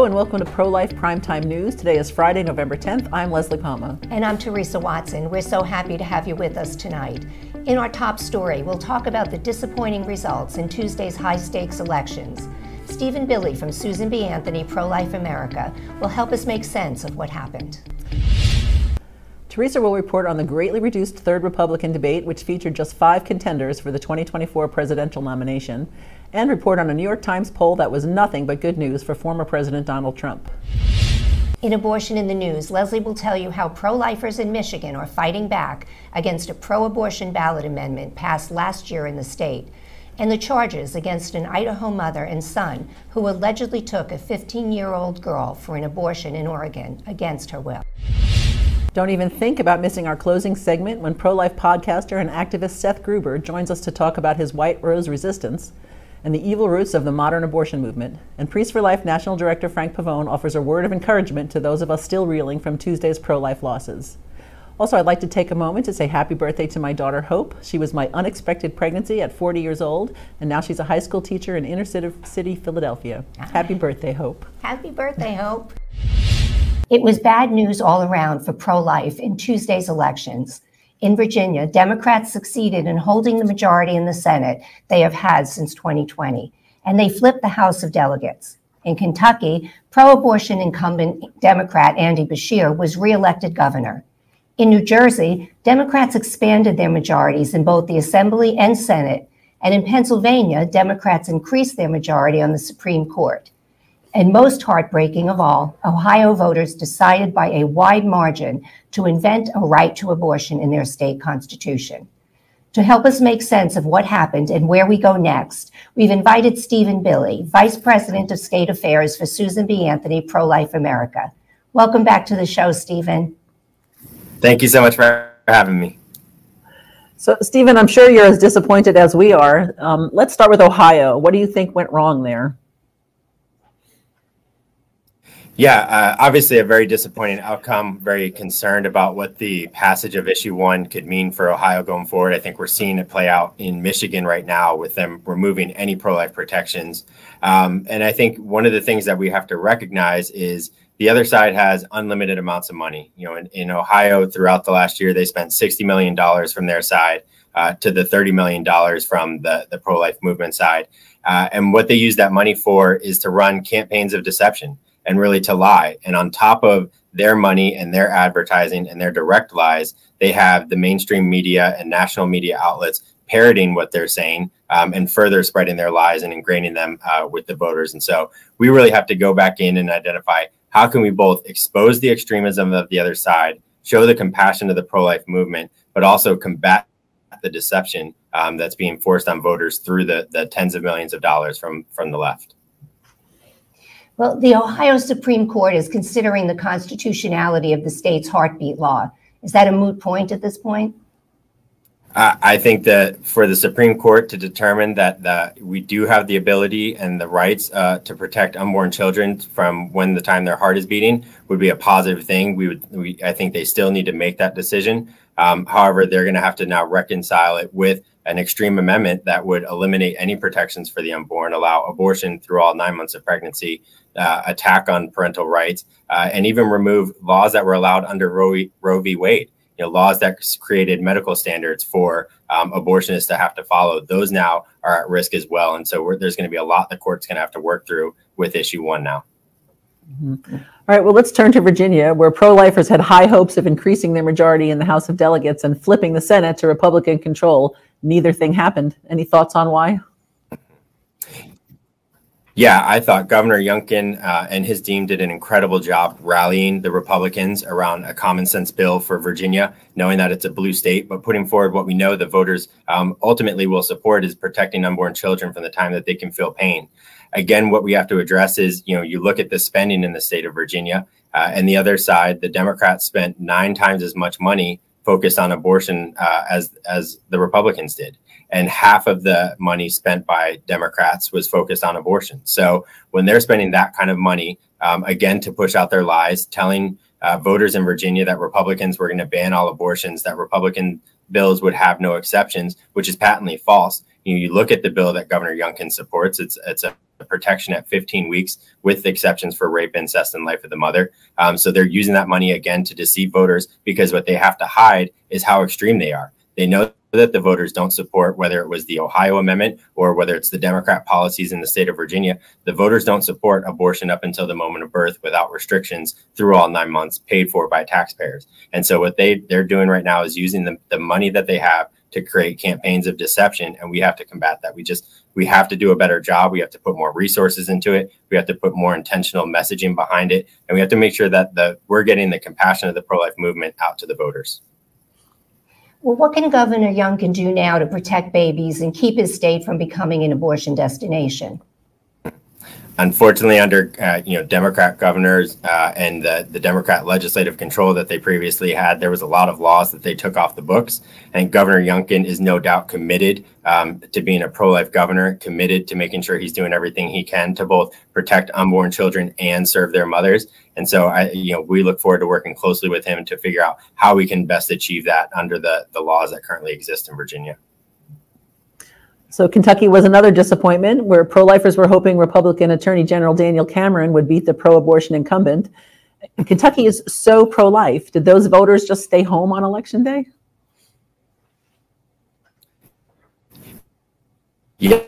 Hello and welcome to Pro Life Primetime News. Today is Friday, November 10th. I'm Leslie Palma. And I'm Teresa Watson. We're so happy to have you with us tonight. In our top story, we'll talk about the disappointing results in Tuesday's high stakes elections. Stephen Billy from Susan B. Anthony Pro Life America will help us make sense of what happened. Teresa will report on the greatly reduced third Republican debate, which featured just five contenders for the 2024 presidential nomination, and report on a New York Times poll that was nothing but good news for former President Donald Trump. In Abortion in the News, Leslie will tell you how pro lifers in Michigan are fighting back against a pro abortion ballot amendment passed last year in the state, and the charges against an Idaho mother and son who allegedly took a 15 year old girl for an abortion in Oregon against her will. Don't even think about missing our closing segment when pro life podcaster and activist Seth Gruber joins us to talk about his White Rose resistance and the evil roots of the modern abortion movement. And Priest for Life National Director Frank Pavone offers a word of encouragement to those of us still reeling from Tuesday's pro life losses. Also, I'd like to take a moment to say happy birthday to my daughter Hope. She was my unexpected pregnancy at 40 years old, and now she's a high school teacher in inner city Philadelphia. Ah. Happy birthday, Hope. Happy birthday, Hope. It was bad news all around for pro life in Tuesday's elections. In Virginia, Democrats succeeded in holding the majority in the Senate they have had since 2020, and they flipped the House of Delegates. In Kentucky, pro abortion incumbent Democrat Andy Beshear was reelected governor. In New Jersey, Democrats expanded their majorities in both the Assembly and Senate, and in Pennsylvania, Democrats increased their majority on the Supreme Court. And most heartbreaking of all, Ohio voters decided by a wide margin to invent a right to abortion in their state constitution. To help us make sense of what happened and where we go next, we've invited Stephen Billy, Vice President of State Affairs for Susan B. Anthony Pro Life America. Welcome back to the show, Stephen. Thank you so much for having me. So, Stephen, I'm sure you're as disappointed as we are. Um, let's start with Ohio. What do you think went wrong there? Yeah, uh, obviously a very disappointing outcome. Very concerned about what the passage of issue one could mean for Ohio going forward. I think we're seeing it play out in Michigan right now with them removing any pro life protections. Um, and I think one of the things that we have to recognize is the other side has unlimited amounts of money. You know, in, in Ohio throughout the last year, they spent $60 million from their side. Uh, to the $30 million from the, the pro life movement side. Uh, and what they use that money for is to run campaigns of deception and really to lie. And on top of their money and their advertising and their direct lies, they have the mainstream media and national media outlets parroting what they're saying um, and further spreading their lies and ingraining them uh, with the voters. And so we really have to go back in and identify how can we both expose the extremism of the other side, show the compassion of the pro-life movement, but also combat the deception um, that's being forced on voters through the, the tens of millions of dollars from from the left. Well, the Ohio Supreme Court is considering the constitutionality of the state's heartbeat law. Is that a moot point at this point? Uh, I think that for the Supreme Court to determine that the, we do have the ability and the rights uh, to protect unborn children from when the time their heart is beating would be a positive thing. We would, we, I think they still need to make that decision. Um, however, they're going to have to now reconcile it with an extreme amendment that would eliminate any protections for the unborn, allow abortion through all nine months of pregnancy, uh, attack on parental rights, uh, and even remove laws that were allowed under Roe, Roe v. Wade. You know, laws that created medical standards for um, abortionists to have to follow. Those now are at risk as well, and so there's going to be a lot the court's going to have to work through with issue one now. Mm-hmm. All right, well, let's turn to Virginia, where pro lifers had high hopes of increasing their majority in the House of Delegates and flipping the Senate to Republican control. Neither thing happened. Any thoughts on why? Yeah, I thought Governor Youngkin uh, and his team did an incredible job rallying the Republicans around a common sense bill for Virginia, knowing that it's a blue state, but putting forward what we know the voters um, ultimately will support is protecting unborn children from the time that they can feel pain. Again, what we have to address is, you know, you look at the spending in the state of Virginia, uh, and the other side, the Democrats spent nine times as much money focused on abortion uh, as as the Republicans did and half of the money spent by Democrats was focused on abortion. So when they're spending that kind of money, um, again, to push out their lies, telling uh, voters in Virginia that Republicans were going to ban all abortions, that Republican bills would have no exceptions, which is patently false. You, know, you look at the bill that Governor Youngkin supports; it's it's a protection at 15 weeks with exceptions for rape, incest, and life of the mother. Um, so they're using that money again to deceive voters because what they have to hide is how extreme they are. They know that the voters don't support, whether it was the Ohio Amendment or whether it's the Democrat policies in the state of Virginia. The voters don't support abortion up until the moment of birth without restrictions through all nine months paid for by taxpayers. And so what they, they're doing right now is using the, the money that they have to create campaigns of deception and we have to combat that we just we have to do a better job we have to put more resources into it we have to put more intentional messaging behind it and we have to make sure that the we're getting the compassion of the pro-life movement out to the voters well, what can Governor Youngkin do now to protect babies and keep his state from becoming an abortion destination? Unfortunately, under uh, you know Democrat governors uh, and the, the Democrat legislative control that they previously had, there was a lot of laws that they took off the books. And Governor Youngkin is no doubt committed um, to being a pro-life governor, committed to making sure he's doing everything he can to both protect unborn children and serve their mothers. And so, I you know we look forward to working closely with him to figure out how we can best achieve that under the the laws that currently exist in Virginia. So Kentucky was another disappointment where pro-lifers were hoping Republican Attorney General Daniel Cameron would beat the pro-abortion incumbent. Kentucky is so pro-life. Did those voters just stay home on election day? Yeah.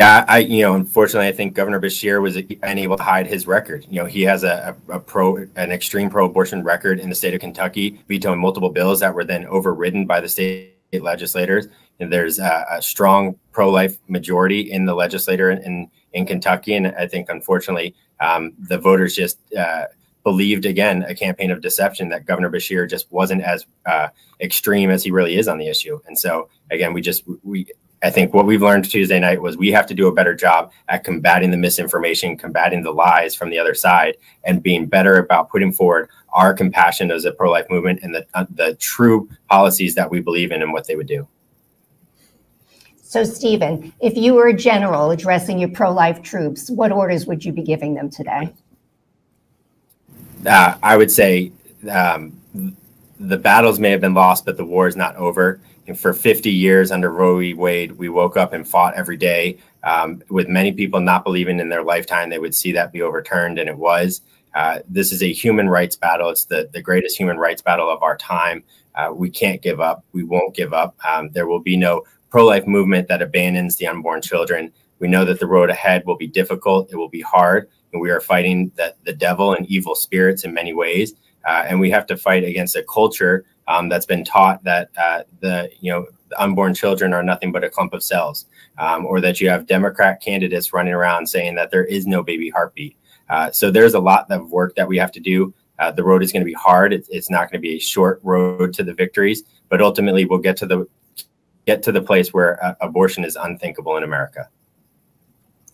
Yeah, I you know, unfortunately, I think Governor Beshear was unable to hide his record. You know, he has a, a, pro, an extreme pro-abortion record in the state of Kentucky, vetoing multiple bills that were then overridden by the state legislators. There's a, a strong pro-life majority in the legislature in, in, in Kentucky, and I think unfortunately um, the voters just uh, believed again a campaign of deception that Governor Beshear just wasn't as uh, extreme as he really is on the issue. And so again, we just we I think what we've learned Tuesday night was we have to do a better job at combating the misinformation, combating the lies from the other side, and being better about putting forward our compassion as a pro-life movement and the uh, the true policies that we believe in and what they would do. So, Stephen, if you were a general addressing your pro-life troops, what orders would you be giving them today? Uh, I would say um, the battles may have been lost, but the war is not over. And for 50 years under Roe v. Wade, we woke up and fought every day. Um, with many people not believing in their lifetime they would see that be overturned, and it was. Uh, this is a human rights battle. It's the, the greatest human rights battle of our time. Uh, we can't give up. We won't give up. Um, there will be no pro life movement that abandons the unborn children. We know that the road ahead will be difficult, it will be hard, and we are fighting the, the devil and evil spirits in many ways. Uh, and we have to fight against a culture um, that's been taught that uh, the you know the unborn children are nothing but a clump of cells, um, or that you have Democrat candidates running around saying that there is no baby heartbeat. Uh, so there's a lot of work that we have to do. Uh, the road is going to be hard. It's, it's not going to be a short road to the victories, but ultimately we'll get to the get to the place where uh, abortion is unthinkable in America.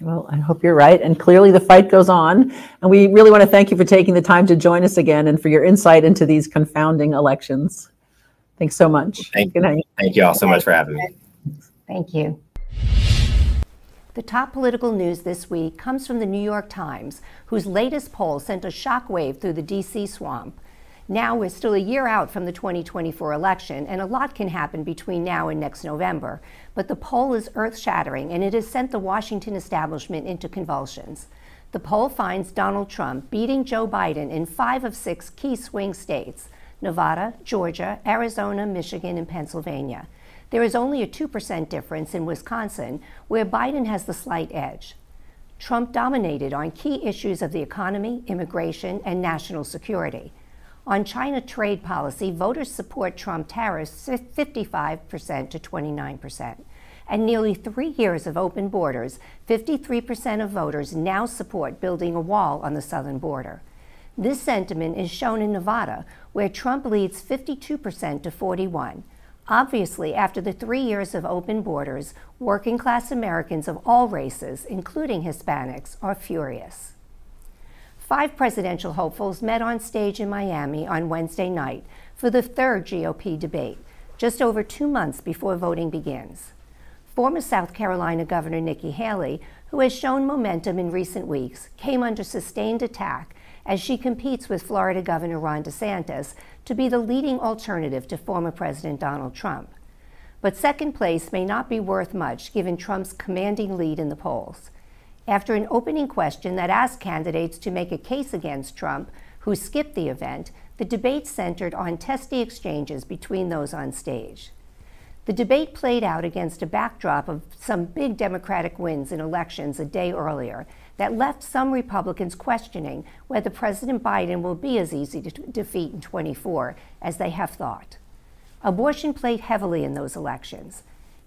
Well, I hope you're right. And clearly the fight goes on. And we really want to thank you for taking the time to join us again and for your insight into these confounding elections. Thanks so much. Thank, you. thank you all so much for having me. Thank you. The top political news this week comes from the New York Times, whose latest poll sent a shockwave through the D.C. swamp. Now we're still a year out from the 2024 election, and a lot can happen between now and next November. But the poll is earth shattering, and it has sent the Washington establishment into convulsions. The poll finds Donald Trump beating Joe Biden in five of six key swing states Nevada, Georgia, Arizona, Michigan, and Pennsylvania. There is only a 2% difference in Wisconsin, where Biden has the slight edge. Trump dominated on key issues of the economy, immigration, and national security. On China trade policy, voters support Trump tariffs 55% to 29%. and nearly three years of open borders, 53% of voters now support building a wall on the southern border. This sentiment is shown in Nevada, where Trump leads 52% to 41. Obviously, after the three years of open borders, working class Americans of all races, including Hispanics, are furious. Five presidential hopefuls met on stage in Miami on Wednesday night for the third GOP debate, just over two months before voting begins. Former South Carolina Governor Nikki Haley, who has shown momentum in recent weeks, came under sustained attack as she competes with Florida Governor Ron DeSantis to be the leading alternative to former President Donald Trump. But second place may not be worth much given Trump's commanding lead in the polls. After an opening question that asked candidates to make a case against Trump, who skipped the event, the debate centered on testy exchanges between those on stage. The debate played out against a backdrop of some big Democratic wins in elections a day earlier that left some Republicans questioning whether President Biden will be as easy to defeat in 24 as they have thought. Abortion played heavily in those elections.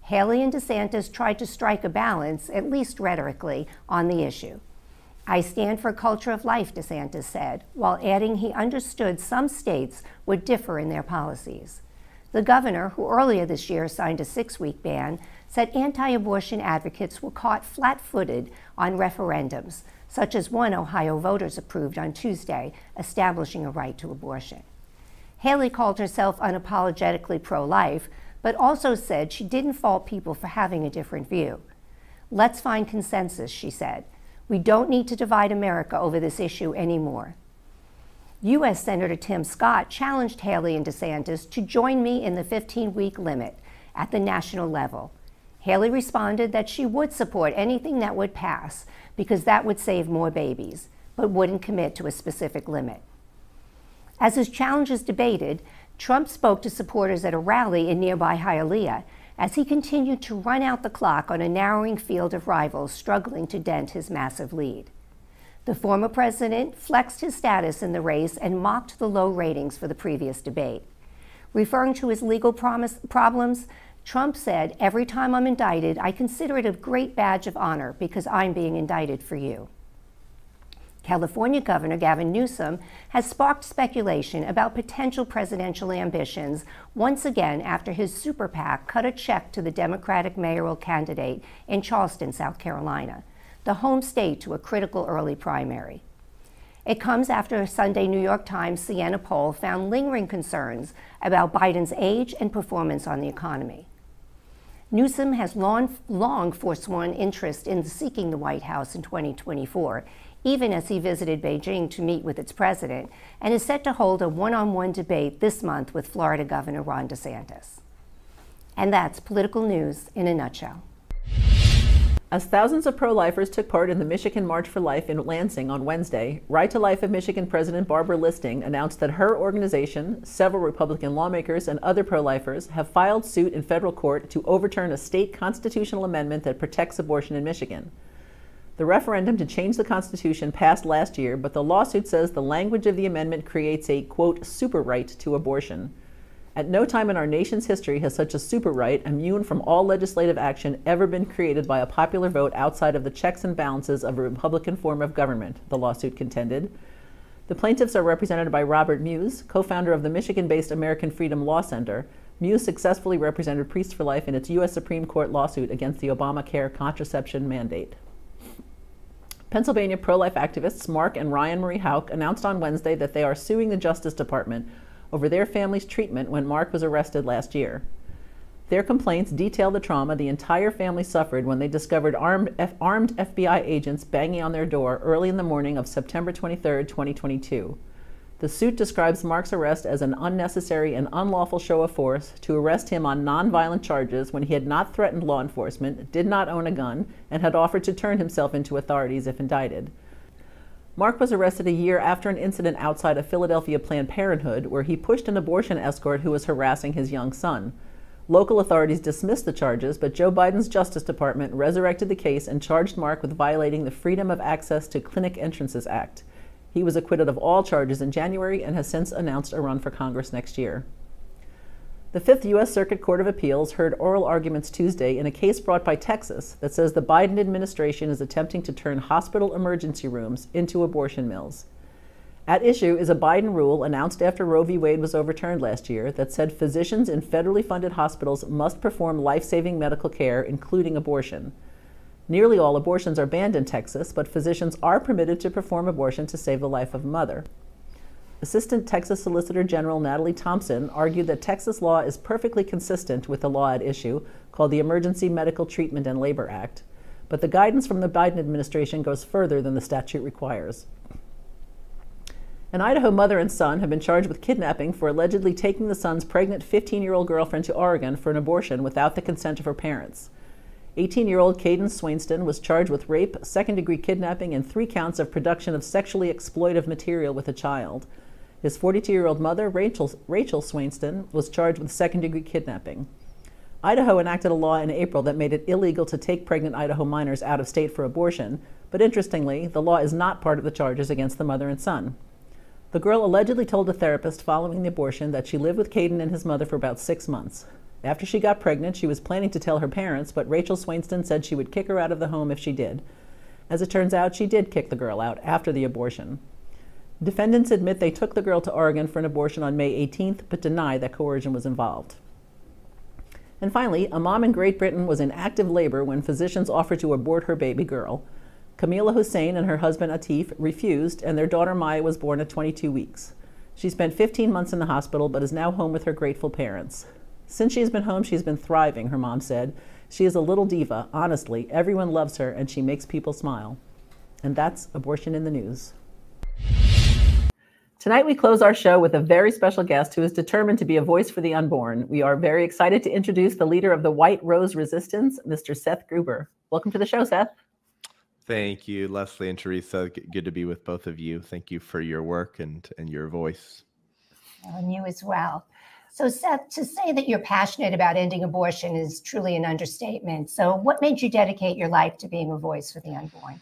Haley and DeSantis tried to strike a balance, at least rhetorically, on the issue. I stand for culture of life, DeSantis said, while adding he understood some states would differ in their policies. The governor, who earlier this year signed a six week ban, said anti abortion advocates were caught flat footed on referendums, such as one Ohio voters approved on Tuesday, establishing a right to abortion. Haley called herself unapologetically pro life, but also said she didn't fault people for having a different view. Let's find consensus, she said. We don't need to divide America over this issue anymore. U.S. Senator Tim Scott challenged Haley and DeSantis to join me in the 15 week limit at the national level. Haley responded that she would support anything that would pass because that would save more babies, but wouldn't commit to a specific limit. As his challenge is debated, Trump spoke to supporters at a rally in nearby Hialeah as he continued to run out the clock on a narrowing field of rivals struggling to dent his massive lead. The former president flexed his status in the race and mocked the low ratings for the previous debate. Referring to his legal promise, problems, Trump said, Every time I'm indicted, I consider it a great badge of honor because I'm being indicted for you. California Governor Gavin Newsom has sparked speculation about potential presidential ambitions once again after his super PAC cut a check to the Democratic mayoral candidate in Charleston, South Carolina the home state to a critical early primary. It comes after a Sunday New York Times Siena poll found lingering concerns about Biden's age and performance on the economy. Newsom has long, long forsworn interest in seeking the White House in 2024, even as he visited Beijing to meet with its president, and is set to hold a one on one debate this month with Florida Governor Ron DeSantis. And that's political news in a nutshell. As thousands of pro lifers took part in the Michigan March for Life in Lansing on Wednesday, Right to Life of Michigan President Barbara Listing announced that her organization, several Republican lawmakers, and other pro lifers have filed suit in federal court to overturn a state constitutional amendment that protects abortion in Michigan. The referendum to change the Constitution passed last year, but the lawsuit says the language of the amendment creates a, quote, super right to abortion. At no time in our nation's history has such a super right, immune from all legislative action, ever been created by a popular vote outside of the checks and balances of a Republican form of government, the lawsuit contended. The plaintiffs are represented by Robert Muise, co founder of the Michigan based American Freedom Law Center. Muise successfully represented Priests for Life in its U.S. Supreme Court lawsuit against the Obamacare contraception mandate. Pennsylvania pro life activists Mark and Ryan Marie Houck announced on Wednesday that they are suing the Justice Department over their family's treatment when Mark was arrested last year. Their complaints detail the trauma the entire family suffered when they discovered armed, F- armed FBI agents banging on their door early in the morning of September 23, 2022. The suit describes Mark's arrest as an unnecessary and unlawful show of force to arrest him on nonviolent charges when he had not threatened law enforcement, did not own a gun, and had offered to turn himself into authorities if indicted. Mark was arrested a year after an incident outside of Philadelphia Planned Parenthood where he pushed an abortion escort who was harassing his young son. Local authorities dismissed the charges, but Joe Biden's Justice Department resurrected the case and charged Mark with violating the Freedom of Access to Clinic Entrances Act. He was acquitted of all charges in January and has since announced a run for Congress next year. The Fifth U.S. Circuit Court of Appeals heard oral arguments Tuesday in a case brought by Texas that says the Biden administration is attempting to turn hospital emergency rooms into abortion mills. At issue is a Biden rule announced after Roe v. Wade was overturned last year that said physicians in federally funded hospitals must perform life saving medical care, including abortion. Nearly all abortions are banned in Texas, but physicians are permitted to perform abortion to save the life of a mother. Assistant Texas Solicitor General Natalie Thompson argued that Texas law is perfectly consistent with the law at issue, called the Emergency Medical Treatment and Labor Act, but the guidance from the Biden administration goes further than the statute requires. An Idaho mother and son have been charged with kidnapping for allegedly taking the son's pregnant 15 year old girlfriend to Oregon for an abortion without the consent of her parents. 18 year old Caden Swainston was charged with rape, second degree kidnapping, and three counts of production of sexually exploitive material with a child. His 42 year old mother, Rachel, Rachel Swainston, was charged with second degree kidnapping. Idaho enacted a law in April that made it illegal to take pregnant Idaho minors out of state for abortion, but interestingly, the law is not part of the charges against the mother and son. The girl allegedly told a therapist following the abortion that she lived with Caden and his mother for about six months. After she got pregnant, she was planning to tell her parents, but Rachel Swainston said she would kick her out of the home if she did. As it turns out, she did kick the girl out after the abortion. Defendants admit they took the girl to Oregon for an abortion on May 18th, but deny that coercion was involved. And finally, a mom in Great Britain was in active labor when physicians offered to abort her baby girl. Camila Hussein and her husband Atif refused, and their daughter Maya was born at 22 weeks. She spent 15 months in the hospital, but is now home with her grateful parents. Since she's been home, she's been thriving, her mom said. She is a little diva. Honestly, everyone loves her, and she makes people smile. And that's Abortion in the News. Tonight, we close our show with a very special guest who is determined to be a voice for the unborn. We are very excited to introduce the leader of the White Rose Resistance, Mr. Seth Gruber. Welcome to the show, Seth. Thank you, Leslie and Teresa. Good to be with both of you. Thank you for your work and, and your voice. And you as well. So, Seth, to say that you're passionate about ending abortion is truly an understatement. So, what made you dedicate your life to being a voice for the unborn?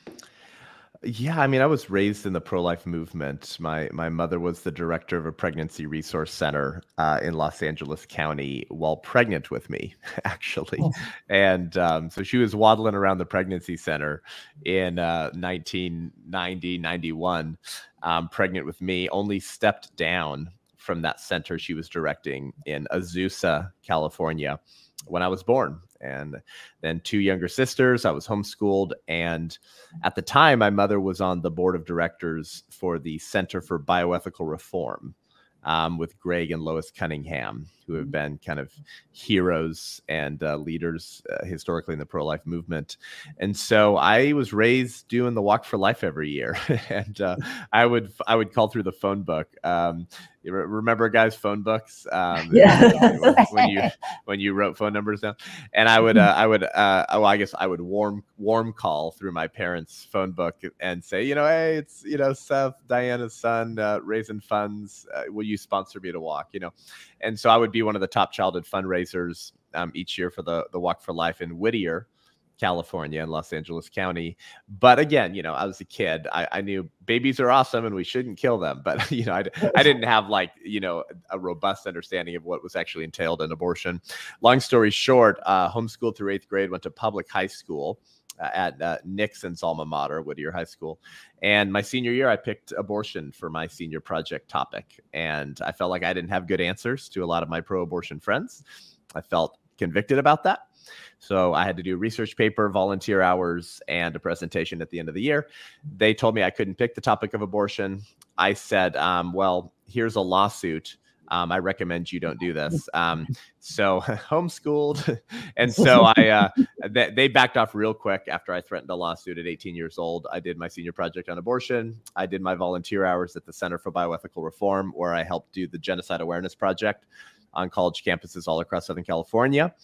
Yeah, I mean, I was raised in the pro-life movement. My my mother was the director of a pregnancy resource center uh, in Los Angeles County while pregnant with me, actually, oh. and um, so she was waddling around the pregnancy center in uh, 1990, 91, um, pregnant with me. Only stepped down from that center she was directing in Azusa, California, when I was born and then two younger sisters. I was homeschooled. And at the time, my mother was on the board of directors for the Center for Bioethical Reform um, with Greg and Lois Cunningham, who have been kind of heroes and uh, leaders uh, historically in the pro life movement. And so I was raised doing the Walk for Life every year, and uh, I would I would call through the phone book. Um, remember guys phone books? Um, yeah. when, you when you wrote phone numbers down. And i would uh, i would uh, oh i guess i would warm warm call through my parents phone book and say you know hey it's you know seth diana's son uh, raising funds. Uh, will you sponsor me to walk? You know? And so i would be one of the top childhood fundraisers um, each year for the the walk for life in whittier California and Los Angeles County. But again, you know, I was a kid. I, I, knew babies are awesome and we shouldn't kill them. But, you know, I, I didn't have like, you know, a robust understanding of what was actually entailed in abortion. Long story short, uh, homeschooled through eighth grade, went to public high school. At uh, Nixon's alma mater, Whittier High School. And my senior year, I picked abortion for my senior project topic. And I felt like I didn't have good answers to a lot of my pro abortion friends. I felt convicted about that. So I had to do a research paper, volunteer hours, and a presentation at the end of the year. They told me I couldn't pick the topic of abortion. I said, um, well, here's a lawsuit. Um, I recommend you don't do this. Um, so homeschooled, and so I uh, they, they, backed off real quick after I threatened a lawsuit at 18 years old. I did my senior project on abortion. I did my volunteer hours at the Center for Bioethical Reform, where I helped do the Genocide Awareness Project on college campuses all across Southern California.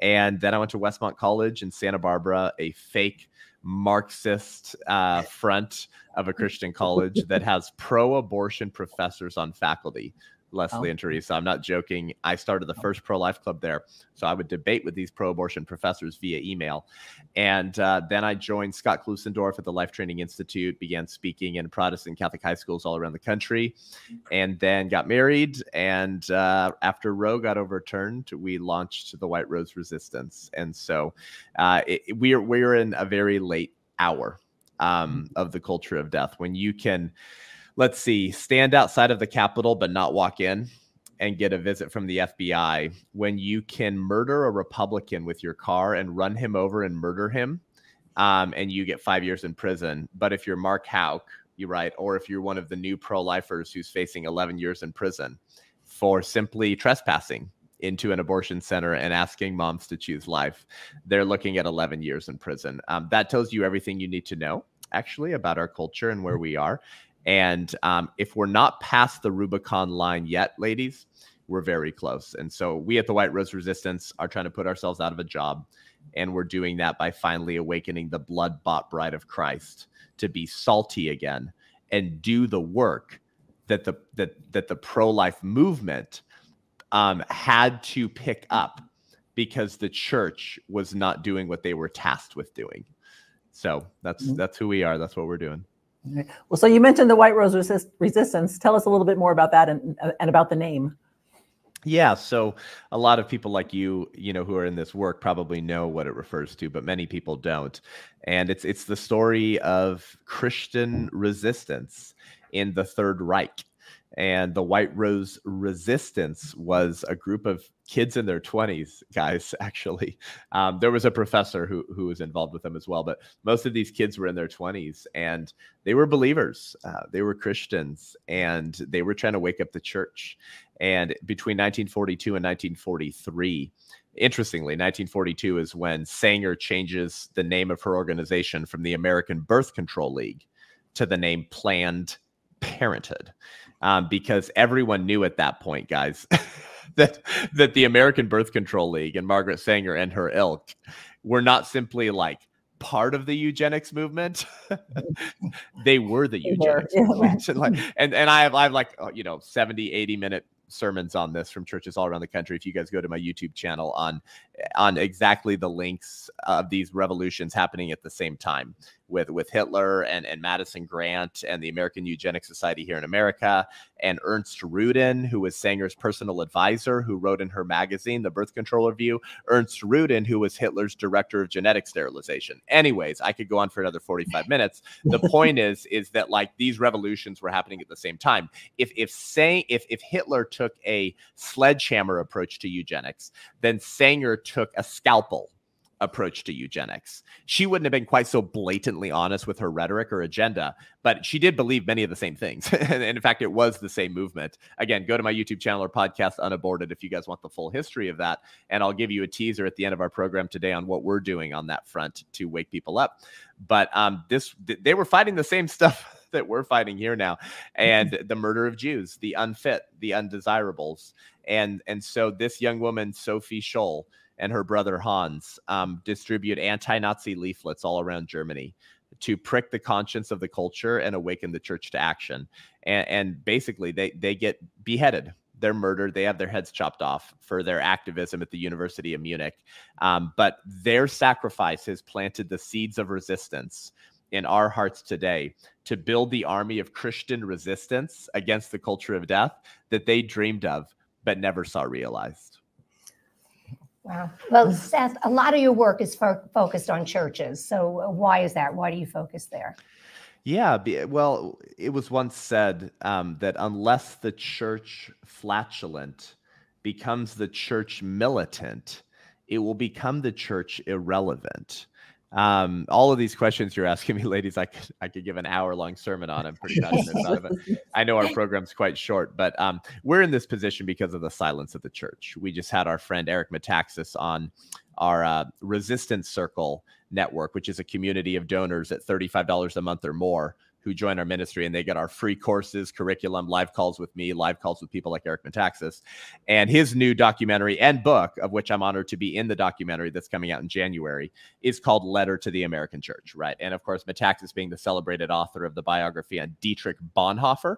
And then I went to Westmont College in Santa Barbara, a fake Marxist uh, front of a Christian college that has pro abortion professors on faculty Leslie oh. and Teresa. I'm not joking. I started the first pro life club there. So I would debate with these pro abortion professors via email. And uh, then I joined Scott Klusendorf at the Life Training Institute, began speaking in Protestant Catholic high schools all around the country, and then got married. And uh, after Roe got overturned, we launched the White Rose Resistance. And so uh, it, we're, we're in a very late hour um, of the culture of death when you can let's see, stand outside of the Capitol but not walk in and get a visit from the FBI when you can murder a Republican with your car and run him over and murder him, um, and you get five years in prison. But if you're Mark Houck, you're right, or if you're one of the new pro-lifers who's facing 11 years in prison for simply trespassing into an abortion center and asking moms to choose life, they're looking at 11 years in prison. Um, that tells you everything you need to know actually about our culture and where we are. And um, if we're not past the Rubicon line yet, ladies, we're very close. And so we at the White Rose Resistance are trying to put ourselves out of a job. And we're doing that by finally awakening the blood bought bride of Christ to be salty again and do the work that the that that the pro-life movement um, had to pick up because the church was not doing what they were tasked with doing. So that's mm-hmm. that's who we are. That's what we're doing. Well, so you mentioned the White Rose resist- Resistance. Tell us a little bit more about that and, uh, and about the name. Yeah, so a lot of people like you, you know, who are in this work probably know what it refers to, but many people don't. And it's it's the story of Christian resistance in the Third Reich and the White Rose Resistance was a group of kids in their 20s, guys, actually. Um, there was a professor who, who was involved with them as well, but most of these kids were in their 20s and they were believers. Uh, they were Christians and they were trying to wake up the church. And between 1942 and 1943, interestingly, 1942 is when Sanger changes the name of her organization from the American Birth Control League to the name Planned Parenthood um, because everyone knew at that point, guys, that that the American Birth Control League and Margaret Sanger and her ilk were not simply like part of the eugenics movement. they were the eugenics movement. and, like, and, and I have I have like uh, you know 70, 80 minute sermons on this from churches all around the country. If you guys go to my YouTube channel on on exactly the links of these revolutions happening at the same time with with Hitler and and Madison Grant and the American Eugenics Society here in America and Ernst Rudin, who was Sanger's personal advisor, who wrote in her magazine, The Birth Control Review. Ernst Rudin, who was Hitler's director of genetic sterilization. Anyways, I could go on for another 45 minutes. The point is, is that like these revolutions were happening at the same time. If if say if if Hitler took a sledgehammer approach to eugenics, then Sanger took a scalpel approach to eugenics. She wouldn't have been quite so blatantly honest with her rhetoric or agenda, but she did believe many of the same things. and in fact, it was the same movement. Again, go to my YouTube channel or podcast unaborted if you guys want the full history of that. And I'll give you a teaser at the end of our program today on what we're doing on that front to wake people up. But um, this they were fighting the same stuff that we're fighting here now and the murder of Jews, the unfit, the undesirables. And and so this young woman, Sophie Scholl, and her brother Hans um, distribute anti Nazi leaflets all around Germany to prick the conscience of the culture and awaken the church to action. And, and basically, they, they get beheaded. They're murdered. They have their heads chopped off for their activism at the University of Munich. Um, but their sacrifice has planted the seeds of resistance in our hearts today to build the army of Christian resistance against the culture of death that they dreamed of but never saw realized. Wow. Well, Seth, a lot of your work is fo- focused on churches. So uh, why is that? Why do you focus there? Yeah, well, it was once said um, that unless the church flatulent becomes the church militant, it will become the church irrelevant. Um, all of these questions you're asking me, ladies, I could I could give an hour long sermon on. I'm pretty passionate about it. I know our program's quite short, but um, we're in this position because of the silence of the church. We just had our friend Eric Metaxas on our uh, Resistance Circle network, which is a community of donors at $35 a month or more who join our ministry and they get our free courses, curriculum, live calls with me, live calls with people like Eric Metaxas. And his new documentary and book, of which I'm honored to be in the documentary that's coming out in January, is called Letter to the American Church, right? And of course, Metaxas being the celebrated author of the biography on Dietrich Bonhoeffer,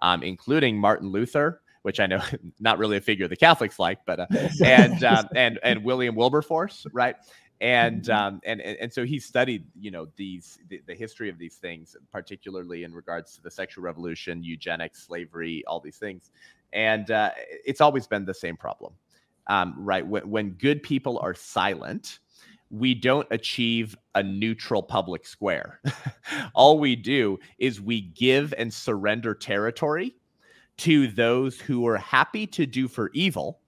um, including Martin Luther, which I know not really a figure the Catholics like, but uh, and um, and and William Wilberforce, right? And, mm-hmm. um, and and and so he studied, you know, these the, the, history of these things, particularly in regards to the sexual revolution, eugenics, slavery, all these things, and uh, it's always been the same problem, um, right? When, when good people are silent, we don't achieve a neutral public square. All we do is we give and surrender territory to those who are happy to do for evil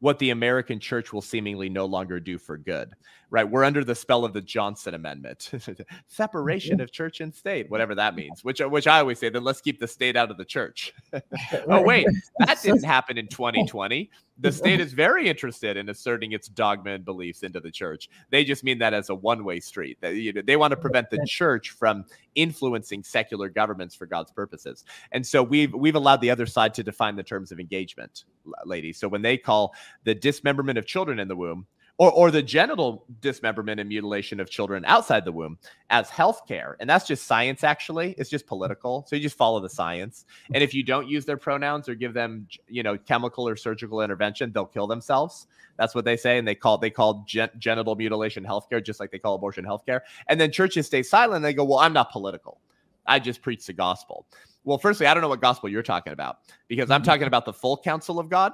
what the American church will seemingly no longer do for good. Right? We're under the spell of the Johnson Amendment, separation mm-hmm. of church and state, whatever that means. Which, which I always say, then let's keep the state out of the church. oh wait, that didn't happen in 2020. The state is very interested in asserting its dogma and beliefs into the church. They just mean that as a one-way street. They, you know, they want to prevent the church from influencing secular governments for God's purposes. And so we've we've allowed the other side to define the terms of engagement, ladies. So when they call the dismemberment of children in the womb or, or the genital dismemberment and mutilation of children outside the womb as healthcare. And that's just science, actually. It's just political. So you just follow the science. And if you don't use their pronouns or give them, you know, chemical or surgical intervention, they'll kill themselves. That's what they say. And they call they call gen- genital mutilation healthcare, just like they call abortion healthcare. And then churches stay silent. they go, well, I'm not political. I just preach the gospel. Well, firstly, I don't know what gospel you're talking about because I'm mm-hmm. talking about the full counsel of God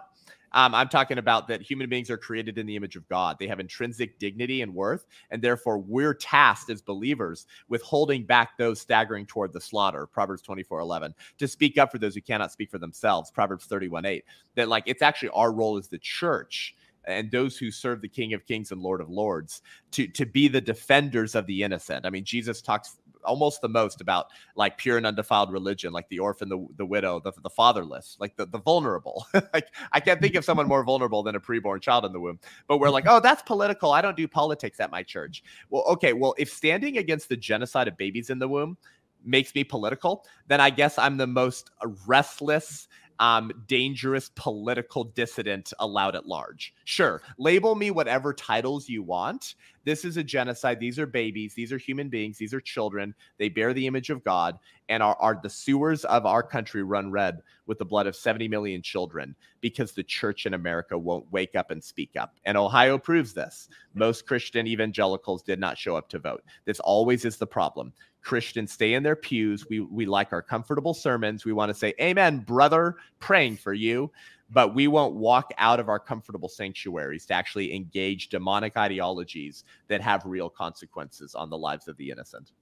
um, I'm talking about that human beings are created in the image of God. They have intrinsic dignity and worth, and therefore we're tasked as believers with holding back those staggering toward the slaughter. Proverbs 24 11. To speak up for those who cannot speak for themselves. Proverbs 31 8. That like it's actually our role as the church and those who serve the King of Kings and Lord of Lords to to be the defenders of the innocent. I mean, Jesus talks almost the most about like pure and undefiled religion, like the orphan, the, the widow, the, the fatherless, like the, the vulnerable. like I can't think of someone more vulnerable than a preborn child in the womb. But we're like, oh, that's political. I don't do politics at my church. Well, okay. Well, if standing against the genocide of babies in the womb makes me political, then I guess I'm the most restless um, dangerous political dissident allowed at large. Sure, label me whatever titles you want. This is a genocide. These are babies. These are human beings. These are children. They bear the image of God and are, are the sewers of our country run red with the blood of 70 million children because the church in America won't wake up and speak up. And Ohio proves this. Most Christian evangelicals did not show up to vote. This always is the problem. Christians stay in their pews. We we like our comfortable sermons. We want to say, Amen, brother, praying for you. But we won't walk out of our comfortable sanctuaries to actually engage demonic ideologies that have real consequences on the lives of the innocent.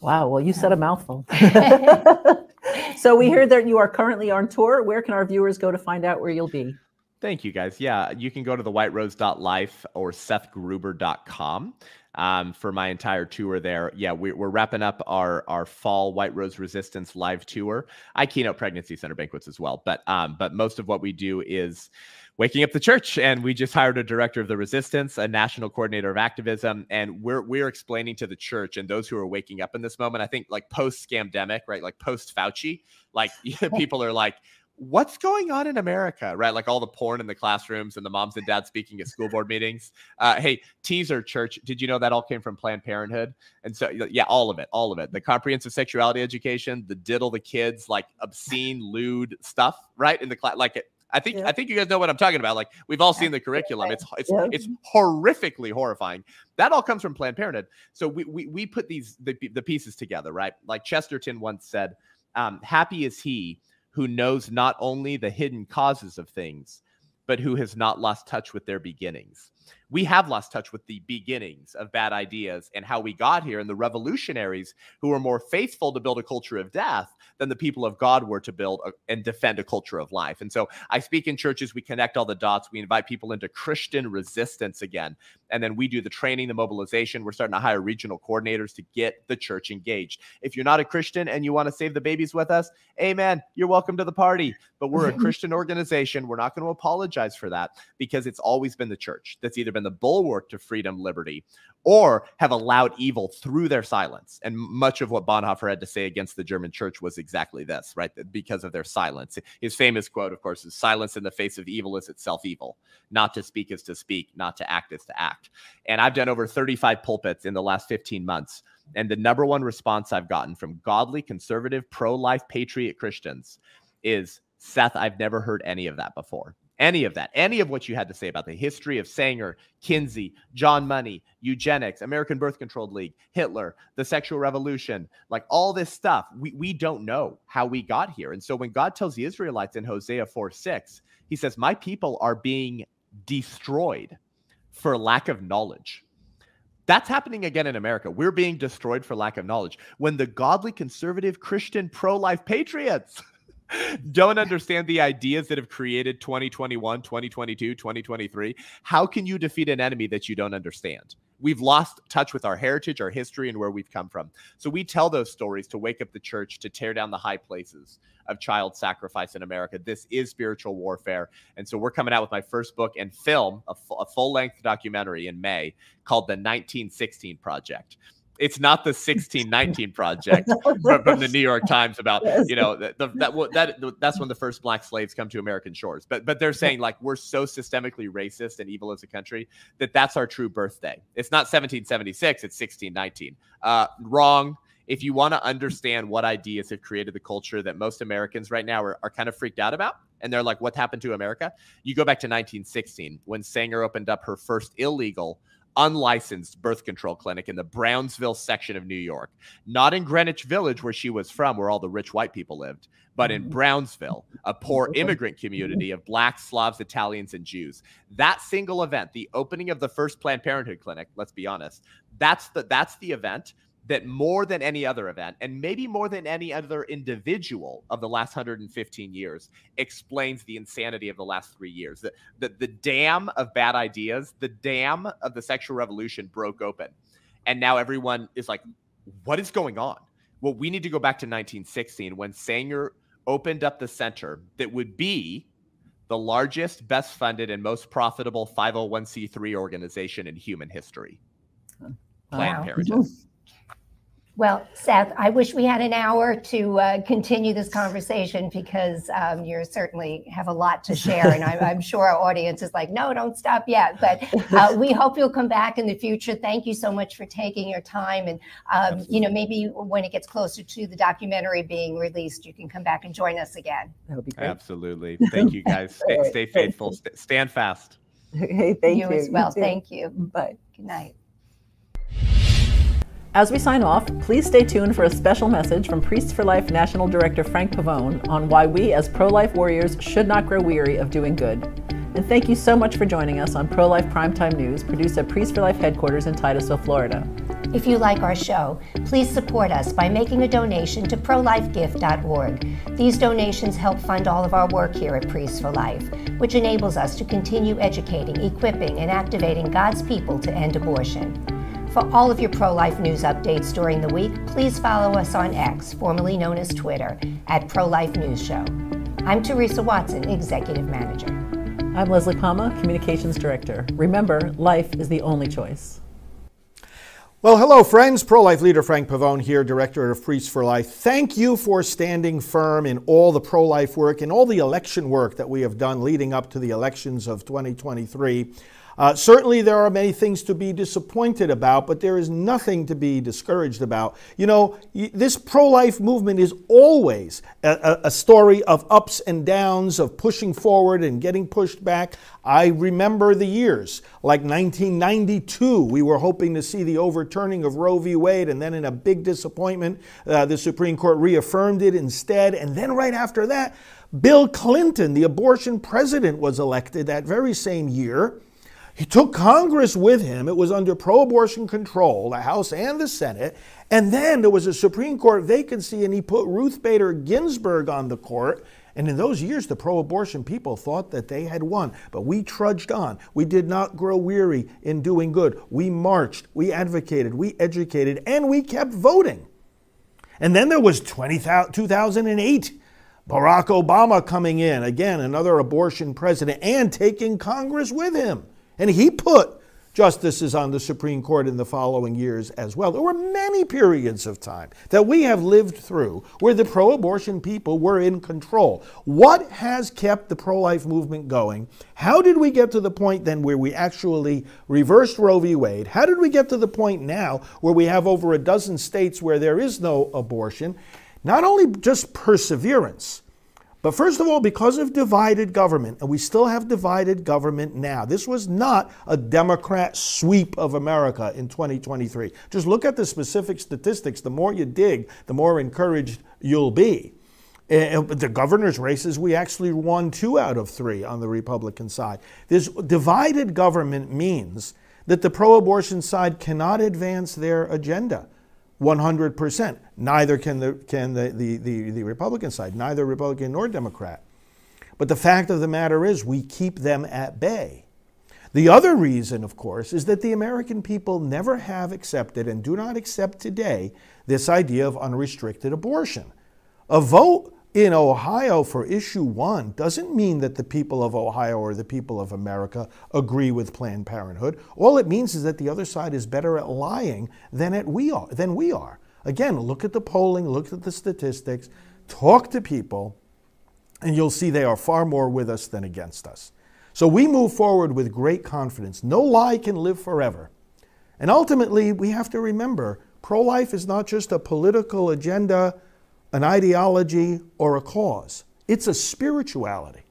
Wow. Well, you said a mouthful. so we heard that you are currently on tour. Where can our viewers go to find out where you'll be? Thank you, guys. Yeah, you can go to the whiterose.life or sethgruber.com um, for my entire tour there. Yeah, we, are wrapping up our our fall White Rose Resistance live tour. I keynote pregnancy center banquets as well, but um, but most of what we do is waking up the church and we just hired a director of the resistance a national coordinator of activism and we're we're explaining to the church and those who are waking up in this moment i think like post scamdemic right like post fauci like people are like what's going on in America, right? Like all the porn in the classrooms and the moms and dads speaking at school board meetings. Uh, hey, teaser church, did you know that all came from Planned Parenthood? And so, yeah, all of it, all of it. The comprehensive sexuality education, the diddle the kids, like obscene, lewd stuff, right? In the class, like it. I think yeah. I think you guys know what I'm talking about. Like we've all seen the curriculum. It's it's yeah. it's horrifically horrifying. That all comes from Planned Parenthood. So we we, we put these the, the pieces together, right? Like Chesterton once said, um, "Happy is he who knows not only the hidden causes of things, but who has not lost touch with their beginnings we have lost touch with the beginnings of bad ideas and how we got here and the revolutionaries who were more faithful to build a culture of death than the people of God were to build a, and defend a culture of life. And so I speak in churches, we connect all the dots, we invite people into Christian resistance again. And then we do the training, the mobilization. We're starting to hire regional coordinators to get the church engaged. If you're not a Christian and you want to save the babies with us, amen. You're welcome to the party. But we're a Christian organization. We're not going to apologize for that because it's always been the church that's either been the bulwark to freedom, liberty, or have allowed evil through their silence. And much of what Bonhoeffer had to say against the German church was exactly this, right? Because of their silence. His famous quote, of course, is silence in the face of evil is itself evil. Not to speak is to speak, not to act is to act. And I've done over 35 pulpits in the last 15 months. And the number one response I've gotten from godly, conservative, pro life, patriot Christians is Seth, I've never heard any of that before. Any of that, any of what you had to say about the history of Sanger, Kinsey, John Money, eugenics, American Birth Control League, Hitler, the sexual revolution, like all this stuff, we, we don't know how we got here. And so when God tells the Israelites in Hosea 4 6, he says, My people are being destroyed for lack of knowledge. That's happening again in America. We're being destroyed for lack of knowledge. When the godly, conservative, Christian, pro life patriots don't understand the ideas that have created 2021, 2022, 2023, how can you defeat an enemy that you don't understand? We've lost touch with our heritage, our history, and where we've come from. So we tell those stories to wake up the church, to tear down the high places of child sacrifice in America. This is spiritual warfare. And so we're coming out with my first book and film, a, f- a full length documentary in May called The 1916 Project it's not the 1619 project from, from, the New York Times about yes. you know the, the, that that that's when the first black slaves come to American shores. But but they're saying like we're so systemically racist and evil as a country that that's our true birthday. It's not 1776. It's 1619. Uh, wrong. If you want to understand what ideas have created the culture that most Americans right now are, are kind of freaked out about, and they're like, what happened to America? You go back to 1916 when Sanger opened up her first illegal unlicensed birth control clinic in the Brownsville section of New York, not in Greenwich Village, where she was from, where all the rich white people lived, but in mm-hmm. Brownsville, a poor immigrant community of blacks, Slavs, Italians, and Jews. That single event, the opening of the first Planned Parenthood clinic, let's be honest, that's the that's the event that more than any other event, and maybe more than any other individual of the last 115 years, explains the insanity of the last three years. The, the, the dam of bad ideas, the dam of the sexual revolution broke open. And now everyone is like, what is going on? Well, we need to go back to 1916 when Sanger opened up the center that would be the largest, best funded, and most profitable 501c3 organization in human history. Planned wow. Parenthood. Well, Seth, I wish we had an hour to uh, continue this conversation because um, you certainly have a lot to share. And I'm, I'm, sure our audience is like, no, don't stop yet. But uh, we hope you'll come back in the future. Thank you so much for taking your time. And, um, you know, maybe when it gets closer to the documentary being released, you can come back and join us again. That would be great. Absolutely. Thank you, guys. Stay, stay faithful, stand fast. Hey, thank you. You as well. Thank you. Bye. Good night. As we sign off, please stay tuned for a special message from Priests for Life National Director Frank Pavone on why we as pro life warriors should not grow weary of doing good. And thank you so much for joining us on Pro Life Primetime News, produced at Priests for Life headquarters in Titusville, Florida. If you like our show, please support us by making a donation to prolifegift.org. These donations help fund all of our work here at Priests for Life, which enables us to continue educating, equipping, and activating God's people to end abortion. For all of your pro life news updates during the week, please follow us on X, formerly known as Twitter, at Pro Life News Show. I'm Teresa Watson, Executive Manager. I'm Leslie Palma, Communications Director. Remember, life is the only choice. Well, hello, friends. Pro life leader Frank Pavone here, Director of Priests for Life. Thank you for standing firm in all the pro life work and all the election work that we have done leading up to the elections of 2023. Uh, certainly, there are many things to be disappointed about, but there is nothing to be discouraged about. You know, this pro life movement is always a, a, story of ups and downs, of pushing forward and getting pushed back. I remember the years, like 1992, we were hoping to see the overturning of Roe v. Wade, and then in a big disappointment, uh, the Supreme Court reaffirmed it instead. And then right after that, Bill Clinton, the abortion president, was elected that very same year. He took Congress with him. It was under pro abortion control, the House and the Senate. And then there was a Supreme Court vacancy, and he put Ruth Bader Ginsburg on the court. And in those years, the pro abortion people thought that they had won. But we trudged on. We did not grow weary in doing good. We marched, we advocated, we educated, and we kept voting. And then there was 20, 2008. Barack Obama coming in, again, another abortion president, and taking Congress with him. And he put justices on the Supreme Court in the following years as well. There were many periods of time that we have lived through where the pro abortion people were in control. What has kept the pro life movement going? How did we get to the point then where we actually reversed Roe v. Wade? How did we get to the point now where we have over a dozen states where there is no abortion? Not only just perseverance, But first of all, because of divided government, and we still have divided government now, this was not a Democrat sweep of America in 2023. Just look at the specific statistics. The more you dig, the more encouraged you'll be. Eh, eh, and the governor's races, we actually won two out of three on the Republican side. This divided government means that the pro abortion side cannot advance their agenda. 100%. Neither can the, can the, the, the, the Republican side, neither Republican nor Democrat. But the fact of the matter is, we keep them at bay. The other reason, of course, is that the American people never have accepted and do not accept today this idea of unrestricted abortion. A vote in Ohio for issue one doesn't mean that the people of Ohio or the people of America agree with Planned Parenthood. All it means is that the other side is better at lying than at we are than we are. Again, look at the polling, look at the statistics, talk to people, and you'll see they are far more with us than against us. So we move forward with great confidence. No lie can live forever. And ultimately, we have to remember pro life is not just a political agenda an ideology, or a cause. It's a spirituality.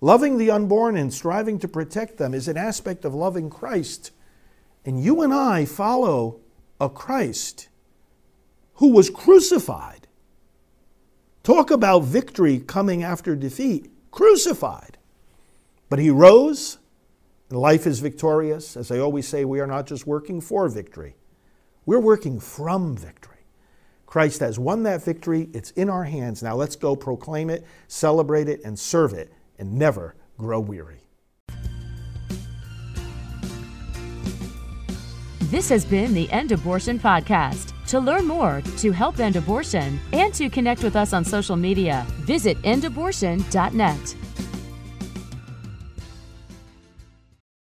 Loving the unborn and striving to protect them is an aspect of loving Christ. And you and I follow a Christ who was crucified. Talk about victory coming after defeat. Crucified. But he rose, and life is victorious. As I always say, we are not just working for victory, we're working from victory. Christ has won that victory. It's in our hands. Now let's go proclaim it, celebrate it, and serve it, and never grow weary. This has been the End Abortion Podcast. To learn more, to help end abortion, and to connect with us on social media, visit endabortion.net.